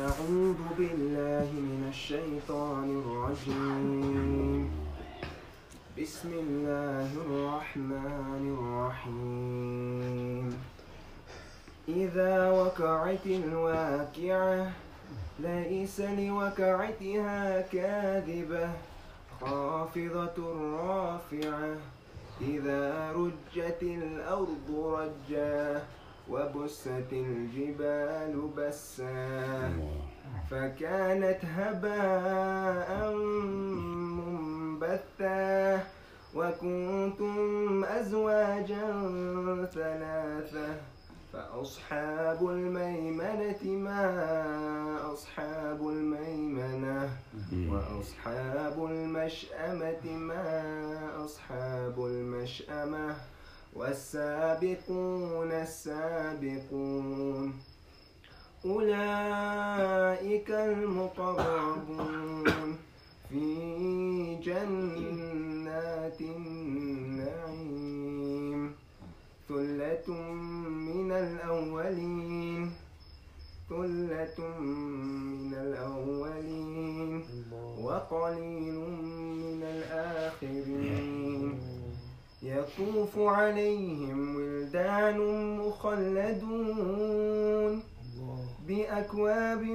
أعوذ بالله من الشيطان الرجيم. بسم الله الرحمن الرحيم. إذا وقعت الواقعة ليس لوقعتها كاذبة خافضة رافعة. إذا رجت الأرض رجا وبست الجبال بسا فكانت هباء منبثا وكنتم أزواجا ثلاثة فأصحاب الميمنة ما أصحاب الميمنة وأصحاب المشأمة ما أصحاب المشأمة والسابقون السابقون. أولئك المقربون في جنات النعيم. ثلة من الأولين. ثلة من الأولين. وقليل من يطوف عليهم ولدان مخلدون بأكواب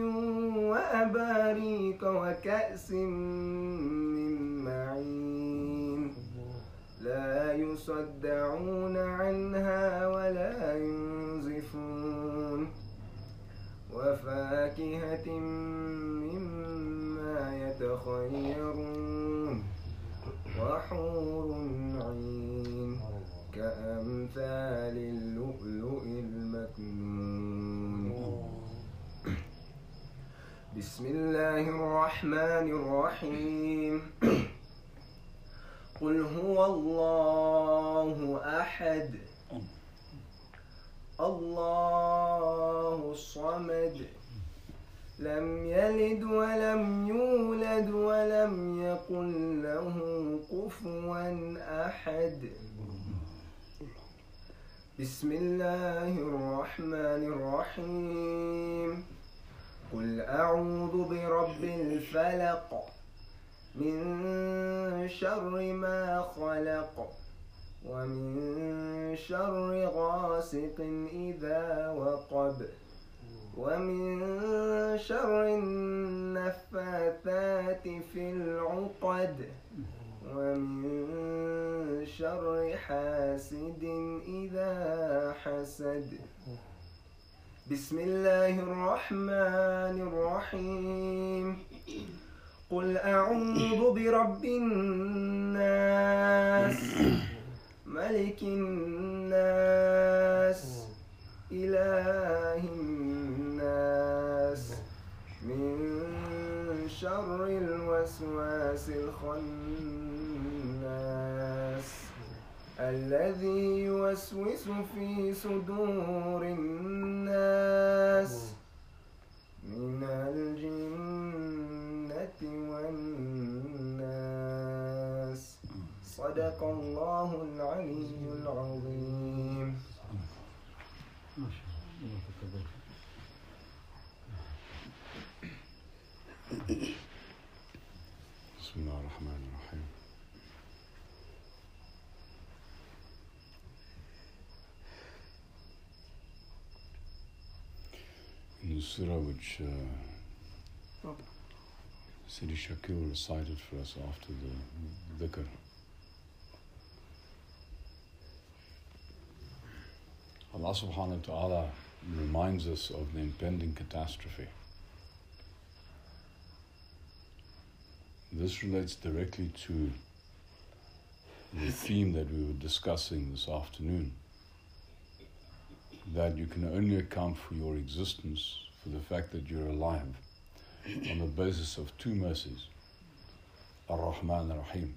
وأباريق وكأس من معين. لا يصدعون عنها ولا ينزفون. وفاكهة مما يتخيرون. وحور كأمثال اللؤلؤ المكنون. بسم الله الرحمن الرحيم. قل هو الله أحد. الله الصمد. لم يلد ولم يولد ولم يكن له كفوا أحد. بسم الله الرحمن الرحيم. قل أعوذ برب الفلق من شر ما خلق ومن شر غاسق إذا وقب ومن شر النفاثات في العقد ومن شر حاسد إذا حسد. بسم الله الرحمن الرحيم. قل أعوذ برب الناس. ملك الناس. إله الناس. من شر الوسواس الخناس. الذي يوسوس في صدور الناس من الجنة والناس. صدق الله العلي العظيم. Surah which uh, Sidi Shakir recited for us after the dhikr, Allah subhanahu wa ta'ala reminds us of the impending catastrophe. This relates directly to the theme that we were discussing this afternoon. That you can only account for your existence, for the fact that you're alive, on the basis of two mercies Ar Rahman Ar Rahim.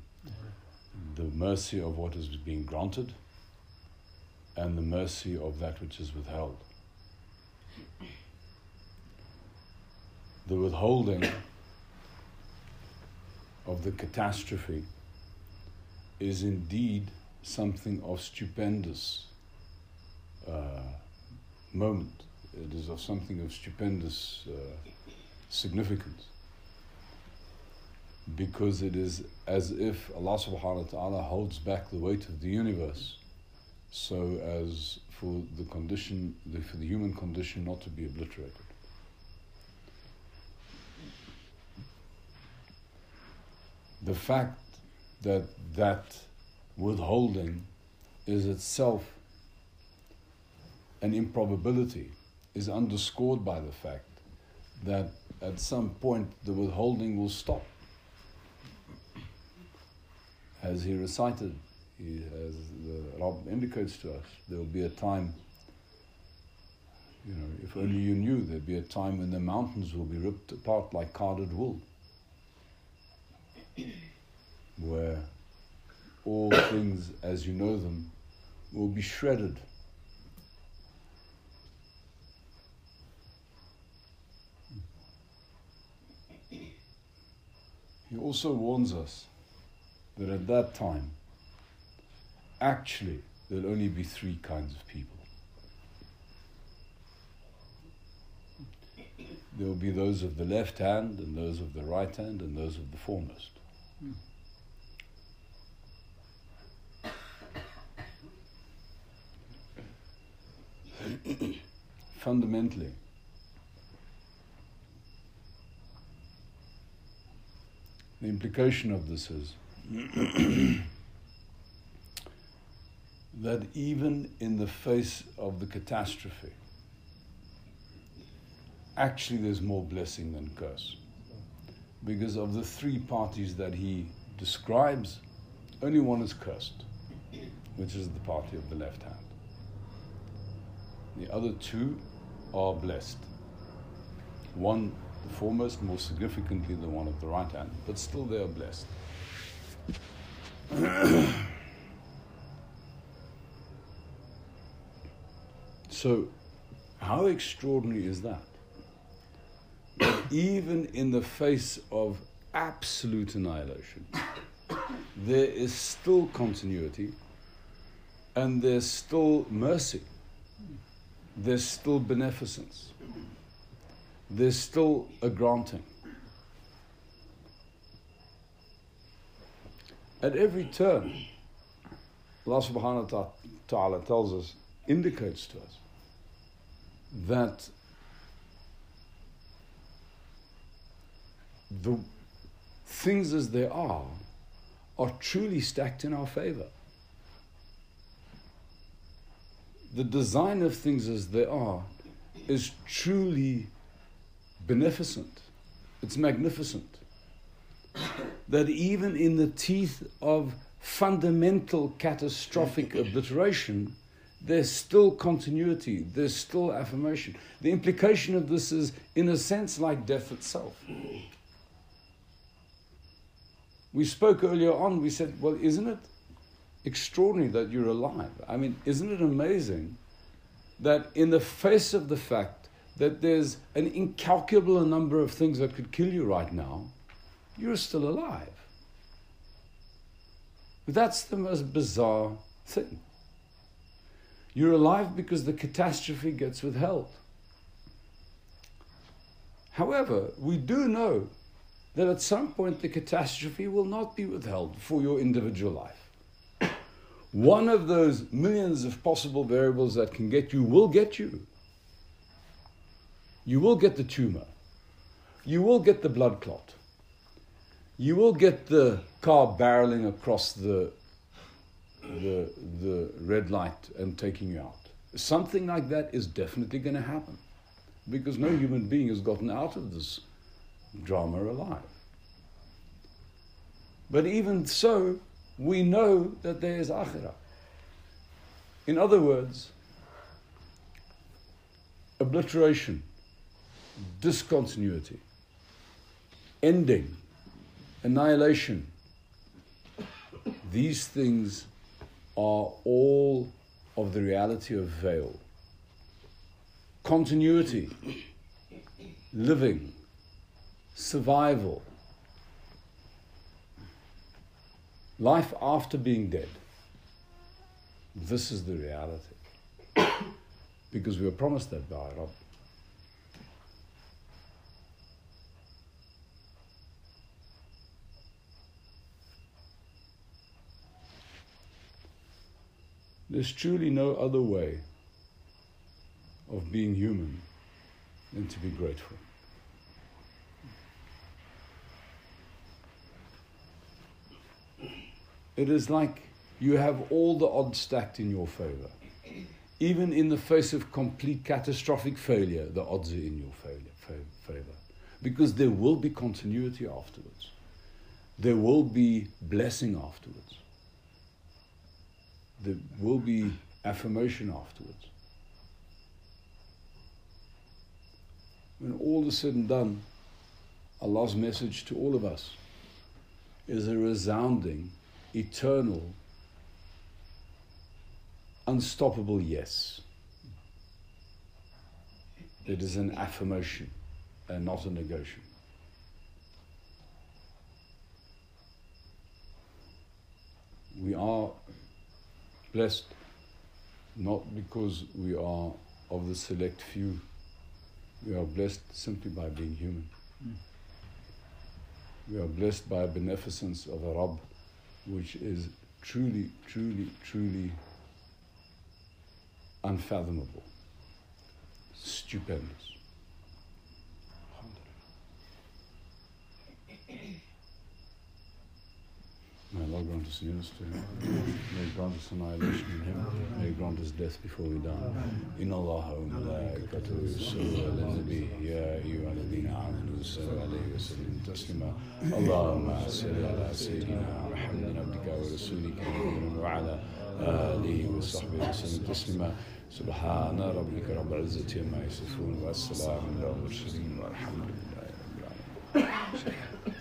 The mercy of what is being granted, and the mercy of that which is withheld. The withholding of the catastrophe is indeed something of stupendous uh, moment. It is of something of stupendous uh, significance because it is as if Allah subhanahu wa ta'ala holds back the weight of the universe so as for the condition, the, for the human condition not to be obliterated. The fact that that withholding is itself an improbability is underscored by the fact that at some point the withholding will stop. As he recited, he, as the Rabb indicates to us, there will be a time, you know, if only you knew, there'd be a time when the mountains will be ripped apart like carded wool, where all things as you know them will be shredded. He also warns us that at that time, actually, there'll only be three kinds of people. There will be those of the left hand, and those of the right hand, and those of the foremost. Fundamentally, the implication of this is that even in the face of the catastrophe, actually there's more blessing than curse. Because of the three parties that he describes, only one is cursed, which is the party of the left hand. The other two are blessed. One, the foremost, more significantly the one of the right hand, but still they are blessed. so, how extraordinary is that? That even in the face of absolute annihilation, there is still continuity and there's still mercy, there's still beneficence, there's still a granting. At every turn, Allah subhanahu wa ta'ala tells us, indicates to us, that the things as they are are truly stacked in our favor. The design of things as they are is truly beneficent, it's magnificent. That even in the teeth of fundamental catastrophic obliteration, there's still continuity, there's still affirmation. The implication of this is, in a sense, like death itself. We spoke earlier on, we said, well, isn't it extraordinary that you're alive? I mean, isn't it amazing that in the face of the fact that there's an incalculable number of things that could kill you right now, you're still alive? But That's the most bizarre thing. You're alive because the catastrophe gets withheld. However, we do know that at some point the catastrophe will not be withheld for your individual life. One of those millions of possible variables that can get you will get you. You will get the tumor. You will get the blood clot. You will get the car barreling across the, the, the red light and taking you out. Something like that is definitely going to happen because no human being has gotten out of this drama alive. But even so, we know that there is akhirah. In other words, obliteration, discontinuity, ending, annihilation, these things are all of the reality of veil. Continuity, living, survival, life after being dead. This is the reality. because we were promised that by Rabb. There's truly no other way of being human than to be grateful. It is like you have all the odds stacked in your favor. Even in the face of complete catastrophic failure, the odds are in your favor. Because there will be continuity afterwards. There will be blessing afterwards. There will be affirmation afterwards. When all is said and done, Allah's message to all of us is a resounding, eternal, unstoppable yes. It is an affirmation and not a negation. We are blessed not because we are of the select few, we are blessed simply by being human. Mm. We are blessed by a beneficence of a Rabb which is truly, truly, truly unfathomable, stupendous. May Allah grant us nearness to Him. May grant us annihilation in Him. May grant us death before we die. إن الله وملائكته يصلون على النبي يا أيها الذين آمنوا صلوا عليه وسلموا تسليما اللهم صل على سيدنا محمد عبدك ورسولك وعلى آله وصحبه وسلم تسليما سبحان ربك رب العزة عما يصفون والسلام على المرسلين والحمد لله رب العالمين.